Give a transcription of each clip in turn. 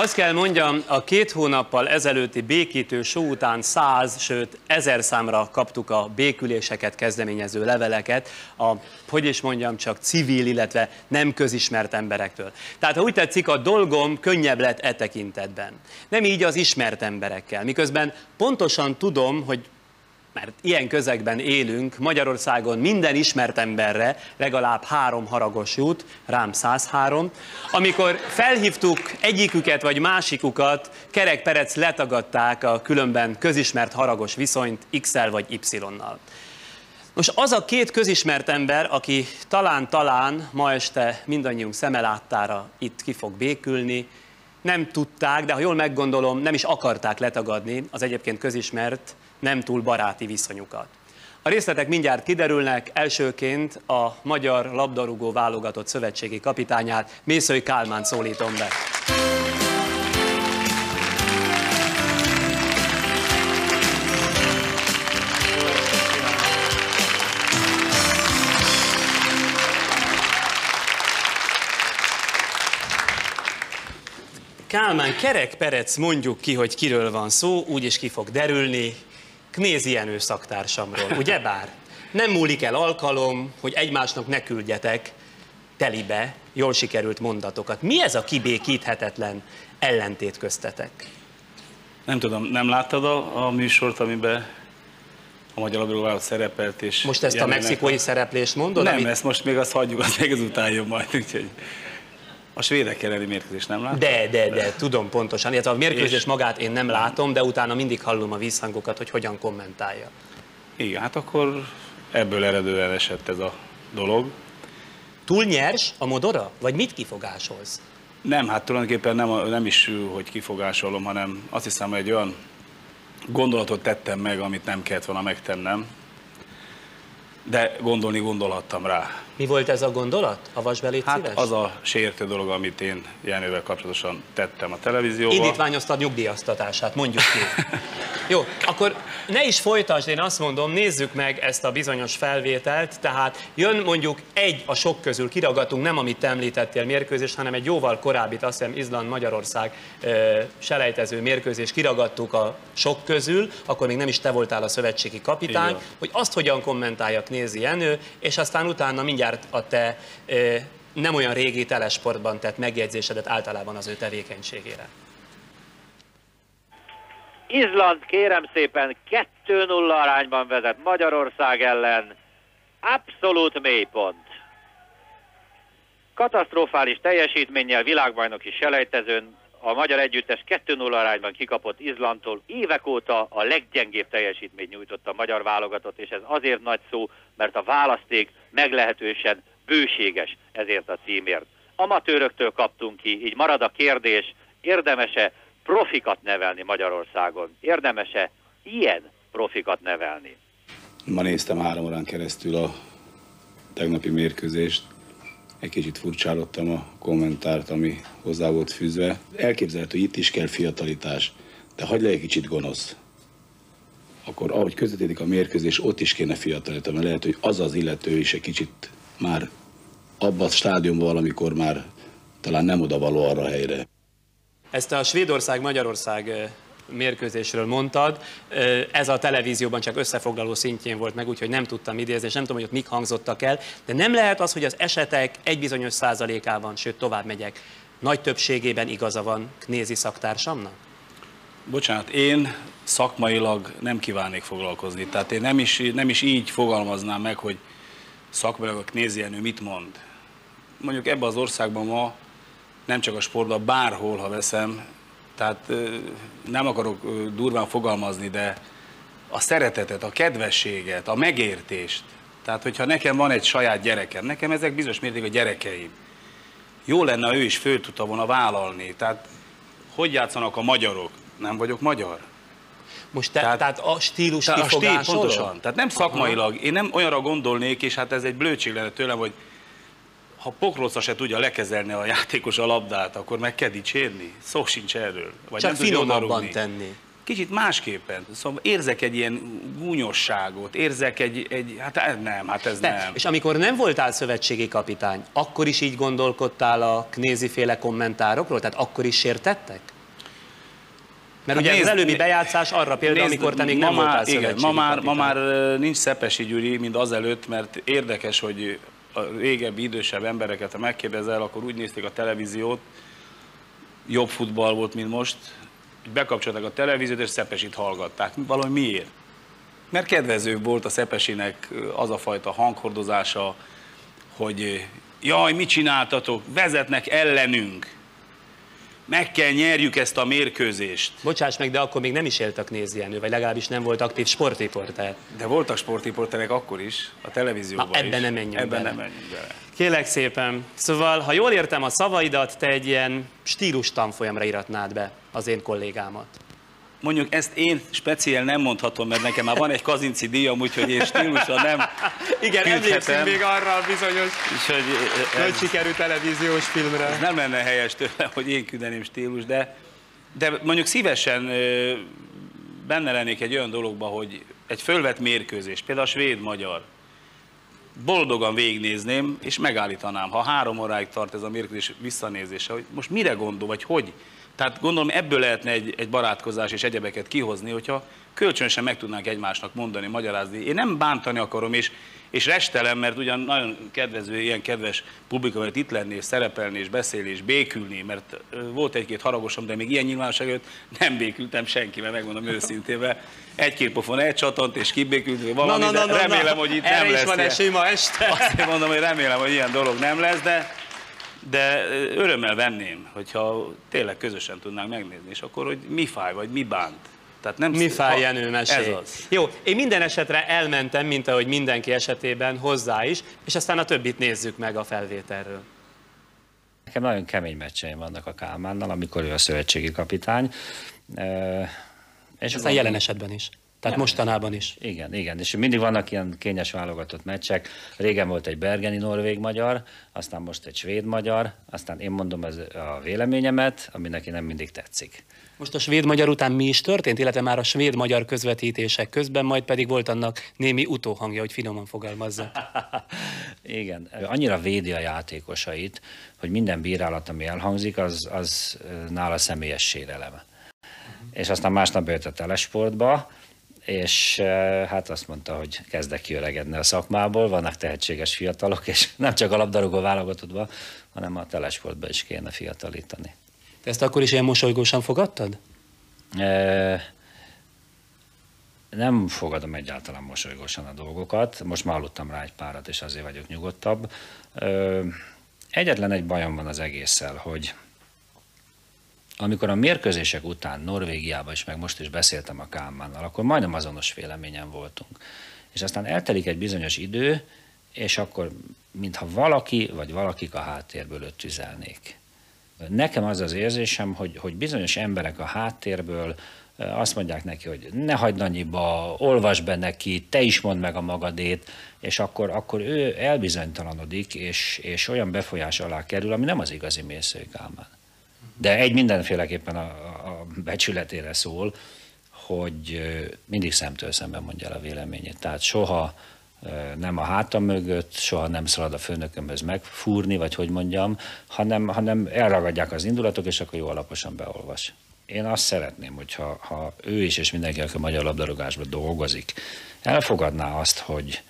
Azt kell mondjam, a két hónappal ezelőtti békítő só után száz, sőt ezer számra kaptuk a béküléseket kezdeményező leveleket, a, hogy is mondjam, csak civil, illetve nem közismert emberektől. Tehát ha úgy tetszik, a dolgom könnyebb lett e tekintetben. Nem így az ismert emberekkel, miközben pontosan tudom, hogy mert ilyen közegben élünk, Magyarországon minden ismert emberre legalább három haragos jut, rám 103. Amikor felhívtuk egyiküket vagy másikukat, Kerek Perec letagadták a különben közismert haragos viszonyt X-el vagy Y-nal. Most az a két közismert ember, aki talán-talán ma este mindannyiunk szemeláttára itt ki fog békülni, nem tudták, de ha jól meggondolom, nem is akarták letagadni az egyébként közismert nem túl baráti viszonyukat. A részletek mindjárt kiderülnek, elsőként a magyar labdarúgó válogatott szövetségi kapitányát, Mészői Kálmán szólítom be. Kálmán, kerek perec mondjuk ki, hogy kiről van szó, úgyis ki fog derülni, Knézi Jenő szaktársamról, ugyebár? Nem múlik el alkalom, hogy egymásnak ne küldjetek telibe jól sikerült mondatokat. Mi ez a kibékíthetetlen ellentét köztetek? Nem tudom, nem láttad a, a műsort, amiben a Magyar Labdarúgó szerepelt, és... Most ezt a mexikói szereplést mondod? Nem, amit... ezt most még azt hagyjuk, az még ezután jön majd, úgyhogy... A svédek elleni mérkőzés nem látom? De, de, de, tudom pontosan. Illetve a mérkőzés és... magát én nem látom, de utána mindig hallom a visszhangokat, hogy hogyan kommentálja. Igen, hát akkor ebből eredően esett ez a dolog. Túl nyers a modora? Vagy mit kifogásolsz? Nem, hát tulajdonképpen nem, nem is, hogy kifogásolom, hanem azt hiszem, hogy egy olyan gondolatot tettem meg, amit nem kellett volna megtennem, de gondolni gondolhattam rá. Mi volt ez a gondolat? Avasd belét Hát szíves? az a sértő dolog, amit én Jenővel kapcsolatosan tettem a televízióban. Indítványoztad nyugdíjaztatását, mondjuk ki. Jó, akkor ne is folytasd, én azt mondom, nézzük meg ezt a bizonyos felvételt, tehát jön mondjuk egy a sok közül, kiragatunk nem amit te említettél mérkőzés, hanem egy jóval korábbit, azt hiszem Izland-Magyarország selejtező mérkőzés kiragadtuk a sok közül, akkor még nem is te voltál a szövetségi kapitány, Igen. hogy azt hogyan kommentáljak nézi Jenő, és aztán utána mindjárt a te nem olyan régi telesportban tett megjegyzésedet általában az ő tevékenységére. Izland kérem szépen 2-0 arányban vezet Magyarország ellen. Abszolút mélypont. Katasztrofális teljesítménnyel világbajnoki selejtezőn a magyar együttes 2-0 arányban kikapott Izlandtól. Évek óta a leggyengébb teljesítményt nyújtott a magyar válogatott, és ez azért nagy szó, mert a választék meglehetősen bőséges ezért a címért. Amatőröktől kaptunk ki, így marad a kérdés, érdemese profikat nevelni Magyarországon? Érdemese ilyen profikat nevelni? Ma néztem három órán keresztül a tegnapi mérkőzést. Egy kicsit furcsálottam a kommentárt, ami hozzá volt fűzve. Elképzelhető, hogy itt is kell fiatalitás, de hagyd le egy kicsit gonosz. Akkor ahogy közvetítik a mérkőzés, ott is kéne fiatalítani, mert lehet, hogy az az illető is egy kicsit már abban a stádiumban valamikor már talán nem oda való arra a helyre. Ezt a Svédország-Magyarország mérkőzésről mondtad. Ez a televízióban csak összefoglaló szintjén volt meg, úgyhogy nem tudtam idézni, és nem tudom, hogy ott mik hangzottak el. De nem lehet az, hogy az esetek egy bizonyos százalékában, sőt tovább megyek, nagy többségében igaza van Knézi szaktársamnak? Bocsánat, én szakmailag nem kívánnék foglalkozni. Tehát én nem is, nem is így fogalmaznám meg, hogy szakmailag a Knézi mit mond. Mondjuk ebben az országban ma nem csak a sportban, bárhol, ha veszem, tehát nem akarok durván fogalmazni, de a szeretetet, a kedvességet, a megértést, tehát hogyha nekem van egy saját gyerekem, nekem ezek bizonyos mértékig a gyerekeim, jó lenne, ha ő is föl tudta volna vállalni. Tehát hogy játszanak a magyarok? Nem vagyok magyar. Most te, tehát, tehát a stílus tehát a stíl, pontosan. Tehát nem szakmailag. Én nem olyanra gondolnék, és hát ez egy blödség lenne tőlem, hogy ha Pokróca se tudja lekezelni a játékos a labdát, akkor meg kell dicsérni? Szó sincs erről. Vagy Csak nem finomabban tenni. kicsit másképpen. Szóval érzek egy ilyen gúnyosságot, érzek egy, egy hát ez nem, hát ez De, nem. és amikor nem voltál szövetségi kapitány, akkor is így gondolkodtál a Knézi féle kommentárokról? Tehát akkor is sértettek? Mert Hát ugye nézd, az előbbi bejátszás arra példa, Nézd, amikor te még ma nem már, voltál igen, ma már, ma már nincs Szepesi Gyuri, mint azelőtt, mert érdekes, hogy a régebbi, idősebb embereket, ha megkérdezel, akkor úgy nézték a televíziót, jobb futball volt, mint most, hogy bekapcsolták a televíziót, és Szepesit hallgatták. Valami miért? Mert kedvezőbb volt a Szepesinek az a fajta hanghordozása, hogy jaj, mit csináltatok, vezetnek ellenünk, meg kell nyerjük ezt a mérkőzést. Bocsáss meg, de akkor még nem is élt a Knézi Jenő, vagy legalábbis nem volt aktív sportriporter. De voltak sportriporterek akkor is, a televízióban Na, ebben is. nem menjünk ebben bele. nem menjünk bele. Kélek szépen. Szóval, ha jól értem a szavaidat, te egy ilyen stílus tanfolyamra iratnád be az én kollégámat. Mondjuk ezt én speciál nem mondhatom, mert nekem már van egy kazinci díjam, úgyhogy én stílusan nem Igen, emlékszünk még arra a bizonyos Úgyhogy nagy ez, sikerű televíziós filmre. ez nem lenne helyes tőlem, hogy én küldeném stílus, de, de mondjuk szívesen benne lennék egy olyan dologba, hogy egy fölvett mérkőzés, például a svéd-magyar, boldogan végignézném, és megállítanám, ha három óráig tart ez a mérkőzés visszanézése, hogy most mire gondol, vagy hogy. Tehát gondolom ebből lehetne egy, egy barátkozás és egyebeket kihozni, hogyha kölcsönösen meg tudnánk egymásnak mondani, magyarázni. Én nem bántani akarom, és, és restelem, mert ugyan nagyon kedvező, ilyen kedves publikum, mert itt lenni, és szerepelni, és beszélni, és békülni, mert volt egy-két haragosom, de még ilyen nyilvánosság előtt nem békültem senkivel, megmondom őszintén. Egy-két pofon elcsatant, és kibékült, valami, de remélem, hogy itt Erre nem is lesz van ilyen. esély ma este. Azt mondom, hogy remélem, hogy ilyen dolog nem lesz, de, de örömmel venném, hogyha tényleg közösen tudnánk megnézni, és akkor, hogy mi fáj, vagy mi bánt. Tehát nem Mi fáj, ha- Jenő, mesélj. Ez az. Jó, én minden esetre elmentem, mint ahogy mindenki esetében hozzá is, és aztán a többit nézzük meg a felvételről. Nekem nagyon kemény meccseim vannak a Kálmánnal, amikor ő a szövetségi kapitány. És Aztán jelen esetben is. Tehát mostanában is. Igen, igen, és mindig vannak ilyen kényes válogatott meccsek. Régen volt egy bergeni norvég-magyar, aztán most egy svéd-magyar, aztán én mondom az a véleményemet, ami neki nem mindig tetszik. Most a svéd-magyar után mi is történt, illetve már a svéd-magyar közvetítések közben, majd pedig volt annak némi utóhangja, hogy finoman fogalmazza. Igen, annyira védi a játékosait, hogy minden bírálat, ami elhangzik, az, az nála személyes sérelem. És aztán másnap jött a telesportba, és hát azt mondta, hogy kezdek kiöregedni a szakmából, vannak tehetséges fiatalok, és nem csak a labdarúgó válogatottban, hanem a telesportban is kéne fiatalítani. Te ezt akkor is ilyen mosolygósan fogadtad? Eh, Nem fogadom egyáltalán mosolygósan a dolgokat. Most már hallottam rá egy párat, és azért vagyok nyugodtabb. Egyetlen egy bajom van az egésszel, hogy amikor a mérkőzések után Norvégiában is, meg most is beszéltem a Kálmánnal, akkor majdnem azonos véleményen voltunk. És aztán eltelik egy bizonyos idő, és akkor mintha valaki vagy valakik a háttérből őt tüzelnék. Nekem az az érzésem, hogy, hogy bizonyos emberek a háttérből azt mondják neki, hogy ne hagyd annyiba, olvasd be neki, te is mondd meg a magadét, és akkor, akkor ő elbizonytalanodik, és, és olyan befolyás alá kerül, ami nem az igazi Mészői Kálmán. De egy mindenféleképpen a, a becsületére szól, hogy mindig szemtől szemben mondja el a véleményét. Tehát soha nem a hátam mögött, soha nem szalad a főnökömhöz megfúrni, vagy hogy mondjam, hanem, hanem elragadják az indulatok, és akkor jó alaposan beolvas. Én azt szeretném, hogyha ha ő is, és mindenki, aki a magyar labdarúgásban dolgozik, elfogadná azt, hogy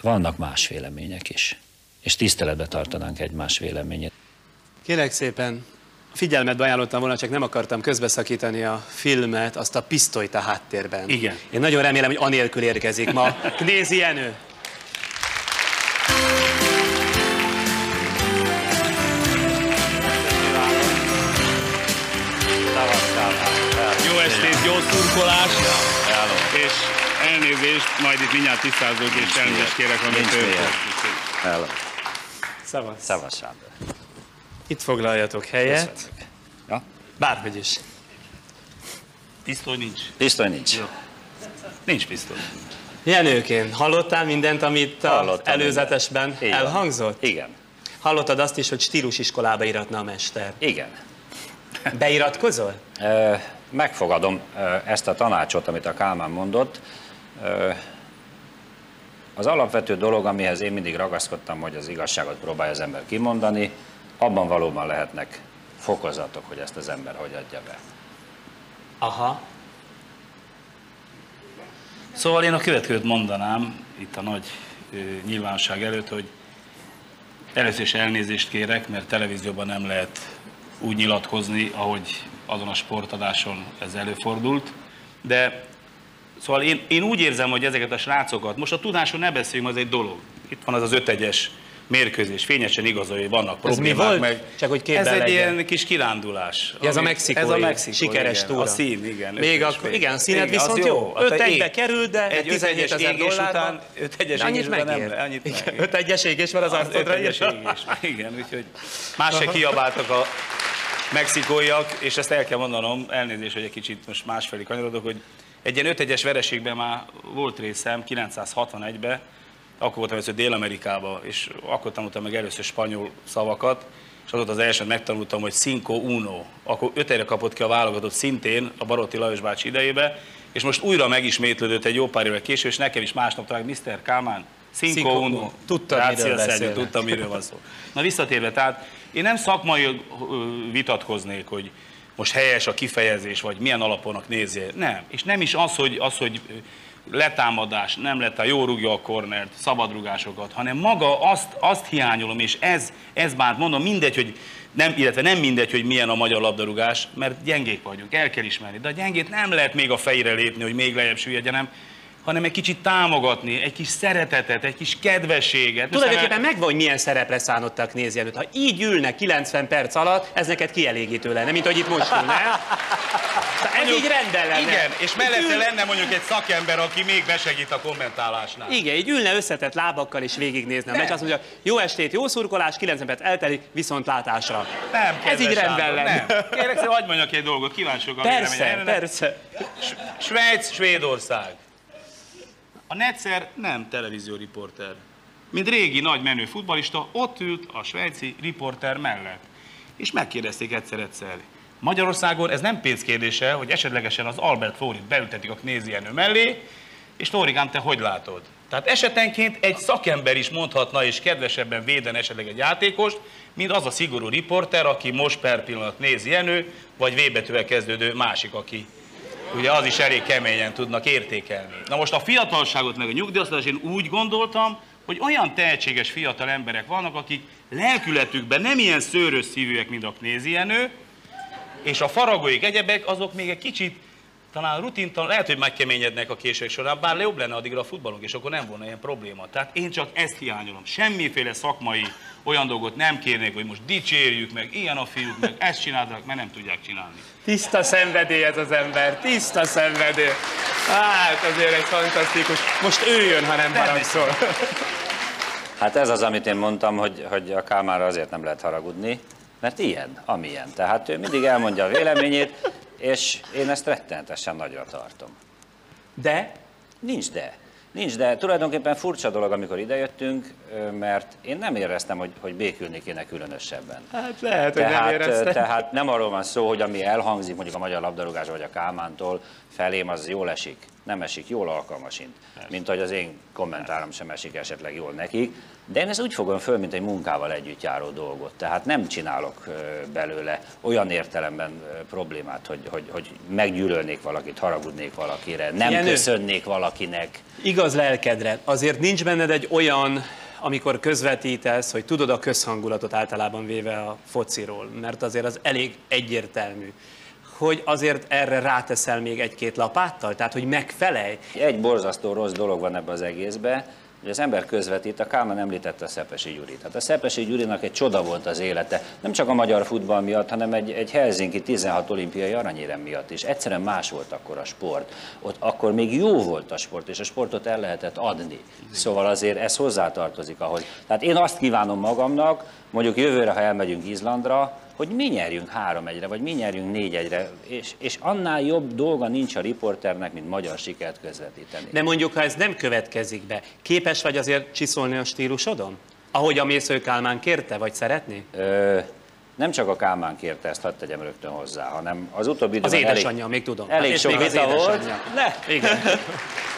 vannak más vélemények is, és tiszteletbe tartanánk egymás véleményét. Kérlek szépen, figyelmetbe ajánlottam volna, csak nem akartam közbeszakítani a filmet, azt a pisztolyt a háttérben. Igen. Én nagyon remélem, hogy anélkül érkezik ma. Knézi Jenő. Jó estét, jó szurkolás, és elnézést, majd itt mindjárt tisztázók, és elnézést kérek, amit. Szavasz. Szavaz Sándor. Itt foglaljatok helyet. Ja? Bárhogy is. Pisztoly nincs. Pisztoly nincs. Nincs pisztoly. Jenőkén, hallottál mindent, amit a Hallottam előzetesben mindent. Elhangzott? Igen. Hallottad azt is, hogy stílusiskolába iratna a mester. Igen. Beiratkozol? Ö, megfogadom ezt a tanácsot, amit a Kálmán mondott. Az alapvető dolog, amihez én mindig ragaszkodtam, hogy az igazságot próbálja az ember kimondani, abban valóban lehetnek fokozatok, hogy ezt az ember hogy adja be. Aha. Szóval én a következőt mondanám itt a nagy ö, nyilvánosság előtt, hogy először is elnézést kérek, mert televízióban nem lehet úgy nyilatkozni, ahogy azon a sportadáson ez előfordult. De szóval én, én úgy érzem, hogy ezeket a srácokat, most a tudáson ne beszéljünk, az egy dolog. Itt van az az ötegyes mérkőzés, fényesen igazolja, hogy vannak Ez mi problémák. volt? Meg. Csak hogy Ez képben egy legyen. ilyen kis kirándulás. Ez a mexikói, Ez a mexikói, sikeres igen. túra. A szín, igen. Még akkor, igen, a színed Igen, viszont jó. Hát 5 a egybe ég- került, de egy 17 ötegyes ezer dollárban. után, ötegyes Annyit megér. annyit Igen, megér. öt egyes égés van az arcodra. égés. Igen, úgyhogy más se kiabáltak a mexikóiak, és ezt el kell mondanom, elnézést, hogy egy kicsit most másfelé kanyarodok, hogy egy ilyen ötegyes vereségben már volt részem 961-ben, akkor voltam először Dél-Amerikában, és akkor tanultam meg először spanyol szavakat, és az volt az első, hogy megtanultam, hogy cinco uno. Akkor öt kapott ki a válogatott szintén a Barotti Lajos bácsi idejébe, és most újra megismétlődött egy jó pár évvel később, és nekem is másnap talán Mr. Kálmán, cinco, uno. Gracias, miről Sergio, beszélnek. tudtam, miről van szó. Na visszatérve, tehát én nem szakmai vitatkoznék, hogy most helyes a kifejezés, vagy milyen alaponak nézje. Nem. És nem is az, hogy, az, hogy letámadás, nem lett a jó rúgja a kornert, szabadrugásokat, hanem maga azt, azt hiányolom, és ez, ez bánt, mondom, mindegy, hogy nem, illetve nem mindegy, hogy milyen a magyar labdarúgás, mert gyengék vagyunk, el kell ismerni. De a gyengét nem lehet még a fejre lépni, hogy még lejjebb süllyedjenem, hanem egy kicsit támogatni, egy kis szeretetet, egy kis kedvességet. Tulajdonképpen megvan, hogy milyen szerepre szánottak nézni előtt. Ha így ülnek 90 perc alatt, ez neked kielégítő lenne, mint hogy itt most ül, Tehát Ez így rendben lenne. Igen, és mellette ül- lenne mondjuk egy szakember, aki még besegít a kommentálásnál. Igen, így ülne összetett lábakkal és végignézne meccs, azt mondja, jó estét, jó szurkolás, 90 perc eltelik, viszontlátásra. Nem, Ez így rendben lenne. Kérlek szépen, hagyd mondjak egy dolgot, kíváncsiak a Persze, persze. Svájc, Svédország. A Netzer nem televízióriporter. Mint régi nagy menő futbalista, ott ült a svájci riporter mellett. És megkérdezték egyszer-egyszer. Magyarországon ez nem pénzkérdése, hogy esetlegesen az Albert Flórit beültetik a Knézi Jenő mellé, és Flórikám, te hogy látod? Tehát esetenként egy szakember is mondhatna és kedvesebben véden esetleg egy játékost, mint az a szigorú riporter, aki most per pillanat nézi Jenő, vagy V betűvel kezdődő másik, aki ugye az is elég keményen tudnak értékelni. Na most a fiatalságot meg a nyugdíjasztalást én úgy gondoltam, hogy olyan tehetséges fiatal emberek vannak, akik lelkületükben nem ilyen szőrös szívűek, mint a Knézienő, és a faragóik egyebek, azok még egy kicsit talán rutintalan, lehet, hogy megkeményednek a késők során, bár jobb lenne addigra a futballunk, és akkor nem volna ilyen probléma. Tehát én csak ezt hiányolom. Semmiféle szakmai olyan dolgot nem kérnék, hogy most dicsérjük meg, ilyen a fiúk, meg ezt csináltak, mert nem tudják csinálni. Tiszta szenvedély ez az ember, tiszta szenvedély. Hát azért egy fantasztikus. Most ő jön, ha nem haragszol. Hát ez az, amit én mondtam, hogy, hogy a Kálmára azért nem lehet haragudni, mert ilyen, amilyen. Tehát ő mindig elmondja a véleményét, és én ezt rettenetesen nagyra tartom. De Nincs de. Nincs de. Tulajdonképpen furcsa dolog, amikor idejöttünk, mert én nem éreztem, hogy, hogy békülni kéne különösebben. hát lehet, hogy nem Tehát, érezted. tehát nem arról van szó, hogy ami elhangzik mondjuk a magyar labdarúgás vagy a Kálmántól felém, az jól esik. Nem esik, jól alkalmasint. Mint hogy az én kommentárom sem esik esetleg jól nekik. De én ezt úgy fogom föl, mint egy munkával együtt járó dolgot. Tehát nem csinálok belőle olyan értelemben problémát, hogy, hogy, hogy meggyűlölnék valakit, haragudnék valakire, nem Jenő. köszönnék valakinek. Igaz lelkedre, azért nincs benned egy olyan, amikor közvetítesz, hogy tudod a közhangulatot általában véve a fociról, mert azért az elég egyértelmű, hogy azért erre ráteszel még egy-két lapáttal, tehát hogy megfelelj. Egy borzasztó rossz dolog van ebben az egészben, hogy az ember közvetít, a Kálmán említette a Szepesi Gyurit. Hát a Szepesi Gyurinak egy csoda volt az élete, nem csak a magyar futball miatt, hanem egy, egy Helsinki 16 olimpiai aranyérem miatt is. Egyszerűen más volt akkor a sport. Ott akkor még jó volt a sport, és a sportot el lehetett adni. Szóval azért ez hozzátartozik ahhoz. Tehát én azt kívánom magamnak, mondjuk jövőre, ha elmegyünk Izlandra, hogy mi nyerjünk három egyre, vagy mi nyerjünk négy egyre, és, és annál jobb dolga nincs a riporternek, mint magyar sikert közvetíteni. De mondjuk, ha ez nem következik be, képes vagy azért csiszolni a stílusodon? Ahogy a Mésző Kálmán kérte, vagy szeretné? Ö, nem csak a Kálmán kérte ezt, hadd tegyem rögtön hozzá, hanem az utóbbi időben Az édesanyja, még tudom. Elég És sok vita volt. Ne, Igen.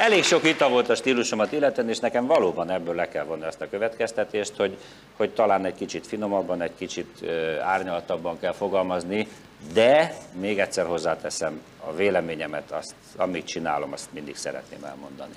elég sok vita volt a stílusomat illetően, és nekem valóban ebből le kell vonni azt a következtetést, hogy, hogy talán egy kicsit finomabban, egy kicsit árnyaltabban kell fogalmazni, de még egyszer hozzáteszem, a véleményemet, azt, amit csinálom, azt mindig szeretném elmondani.